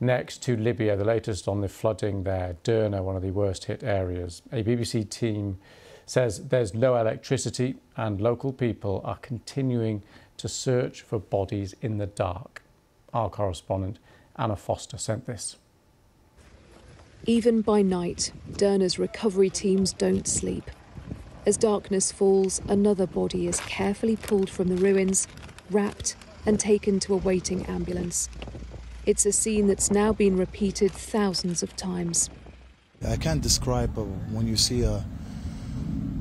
next to Libya, the latest on the flooding there, Derna, one of the worst hit areas. A BBC team says there's no electricity and local people are continuing to search for bodies in the dark. Our correspondent Anna Foster sent this. Even by night, Derna's recovery teams don't sleep. As darkness falls, another body is carefully pulled from the ruins, wrapped, and taken to a waiting ambulance. It's a scene that's now been repeated thousands of times. I can't describe uh, when you see uh,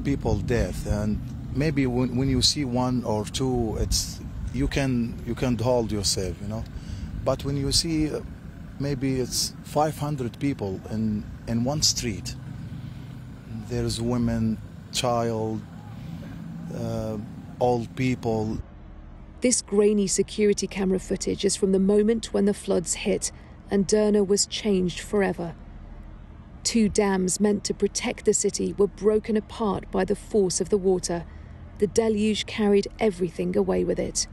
people death, and maybe when, when you see one or two, it's you can you can hold yourself, you know. But when you see uh, maybe it's 500 people in in one street, there's women, child, uh, old people. This grainy security camera footage is from the moment when the floods hit and Derna was changed forever. Two dams meant to protect the city were broken apart by the force of the water. The deluge carried everything away with it.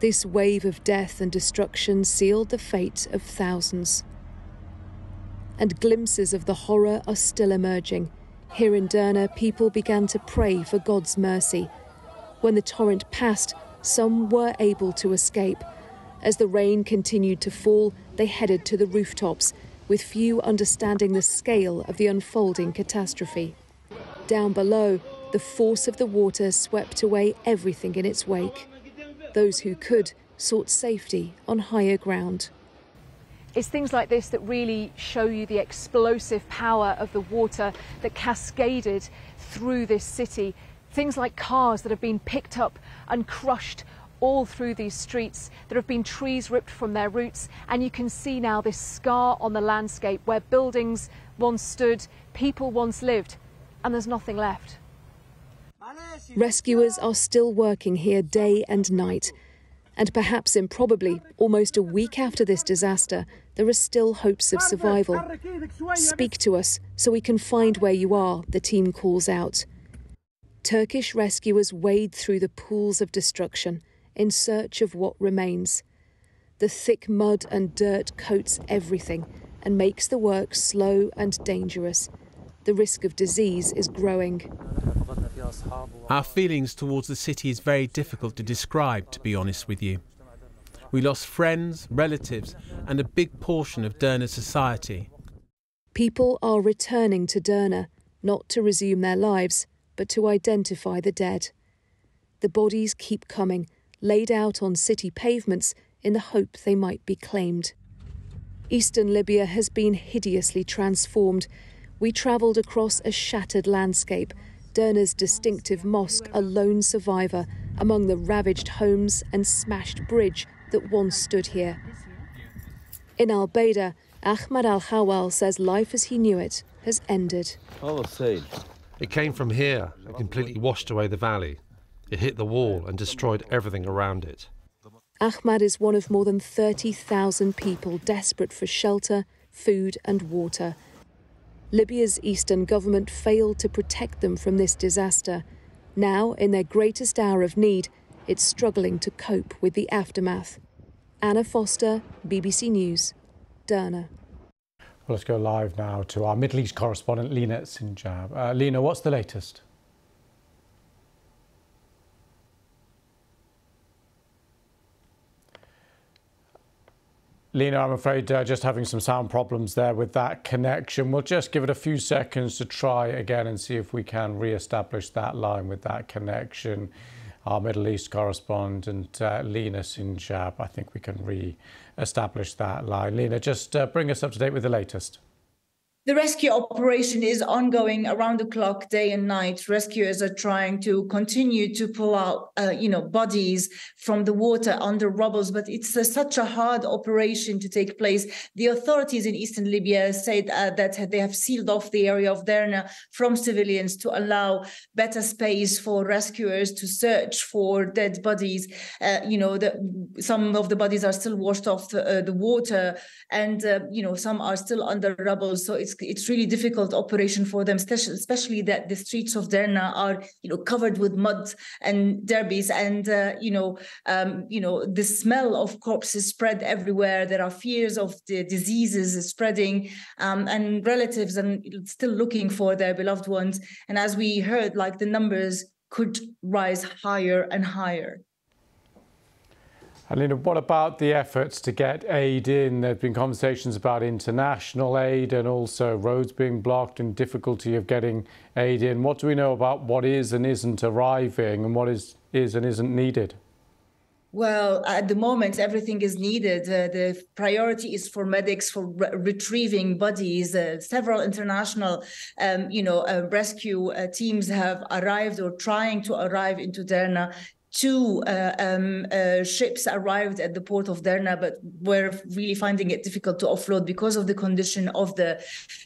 This wave of death and destruction sealed the fate of thousands. And glimpses of the horror are still emerging. Here in Derna, people began to pray for God's mercy. When the torrent passed, some were able to escape. As the rain continued to fall, they headed to the rooftops, with few understanding the scale of the unfolding catastrophe. Down below, the force of the water swept away everything in its wake. Those who could sought safety on higher ground. It's things like this that really show you the explosive power of the water that cascaded through this city. Things like cars that have been picked up and crushed all through these streets. There have been trees ripped from their roots, and you can see now this scar on the landscape where buildings once stood, people once lived, and there's nothing left. Rescuers are still working here day and night. And perhaps improbably, almost a week after this disaster, there are still hopes of survival. Speak to us so we can find where you are, the team calls out. Turkish rescuers wade through the pools of destruction in search of what remains. The thick mud and dirt coats everything and makes the work slow and dangerous. The risk of disease is growing. Our feelings towards the city is very difficult to describe, to be honest with you. We lost friends, relatives, and a big portion of Derna society. People are returning to Derna, not to resume their lives, but to identify the dead. The bodies keep coming, laid out on city pavements in the hope they might be claimed. Eastern Libya has been hideously transformed. We travelled across a shattered landscape Derna's distinctive mosque a lone survivor among the ravaged homes and smashed bridge that once stood here. In Al Baida, Ahmad Al Hawal says life as he knew it has ended. It came from here and completely washed away the valley. It hit the wall and destroyed everything around it. Ahmad is one of more than 30,000 people desperate for shelter, food, and water Libya's eastern government failed to protect them from this disaster. Now, in their greatest hour of need, it's struggling to cope with the aftermath. Anna Foster, BBC News, Derna. Well, let's go live now to our Middle East correspondent, Lina Sinjab. Uh, Lina, what's the latest? Lina, I'm afraid uh, just having some sound problems there with that connection. We'll just give it a few seconds to try again and see if we can re-establish that line with that connection. Our Middle East correspondent, uh, Lina Sinjab, I think we can re-establish that line. Lina, just uh, bring us up to date with the latest. The rescue operation is ongoing around the clock, day and night. Rescuers are trying to continue to pull out, uh, you know, bodies from the water under rubbles, but it's such a hard operation to take place. The authorities in eastern Libya said uh, that they have sealed off the area of Derna from civilians to allow better space for rescuers to search for dead bodies. Uh, you know, the, some of the bodies are still washed off the, uh, the water, and uh, you know, some are still under rubble. So it's it's really difficult operation for them, especially that the streets of Derna are, you know, covered with mud and derbies, and uh, you know, um, you know, the smell of corpses spread everywhere. There are fears of the diseases spreading, um, and relatives and still looking for their beloved ones. And as we heard, like the numbers could rise higher and higher. Alina, what about the efforts to get aid in? There have been conversations about international aid and also roads being blocked and difficulty of getting aid in. What do we know about what is and isn't arriving and what is, is and isn't needed? Well, at the moment, everything is needed. Uh, the priority is for medics for re retrieving bodies. Uh, several international, um, you know, uh, rescue uh, teams have arrived or trying to arrive into Derna two uh, um, uh, ships arrived at the port of Derna, but were really finding it difficult to offload because of the condition of the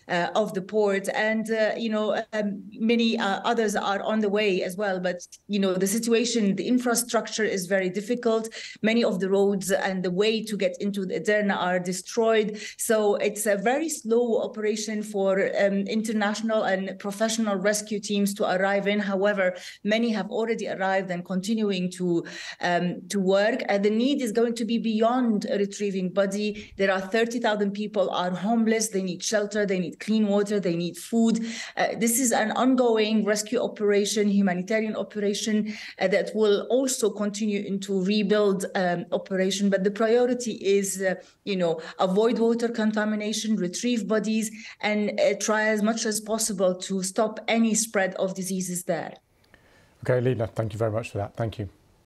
uh, of the port. And uh, you know, um, many uh, others are on the way as well. But you know, the situation, the infrastructure is very difficult. Many of the roads and the way to get into Derna are destroyed. So it's a very slow operation for um, international and professional rescue teams to arrive in. However, many have already arrived and continuing going to um, to work. And the need is going to be beyond retrieving body. There are 30,000 people are homeless. They need shelter. They need clean water. They need food. Uh, this is an ongoing rescue operation, humanitarian operation uh, that will also continue into rebuild um, operation. But the priority is, uh, you know, avoid water contamination, retrieve bodies, and uh, try as much as possible to stop any spread of diseases there. Okay, Lina, thank you very much for that. Thank you.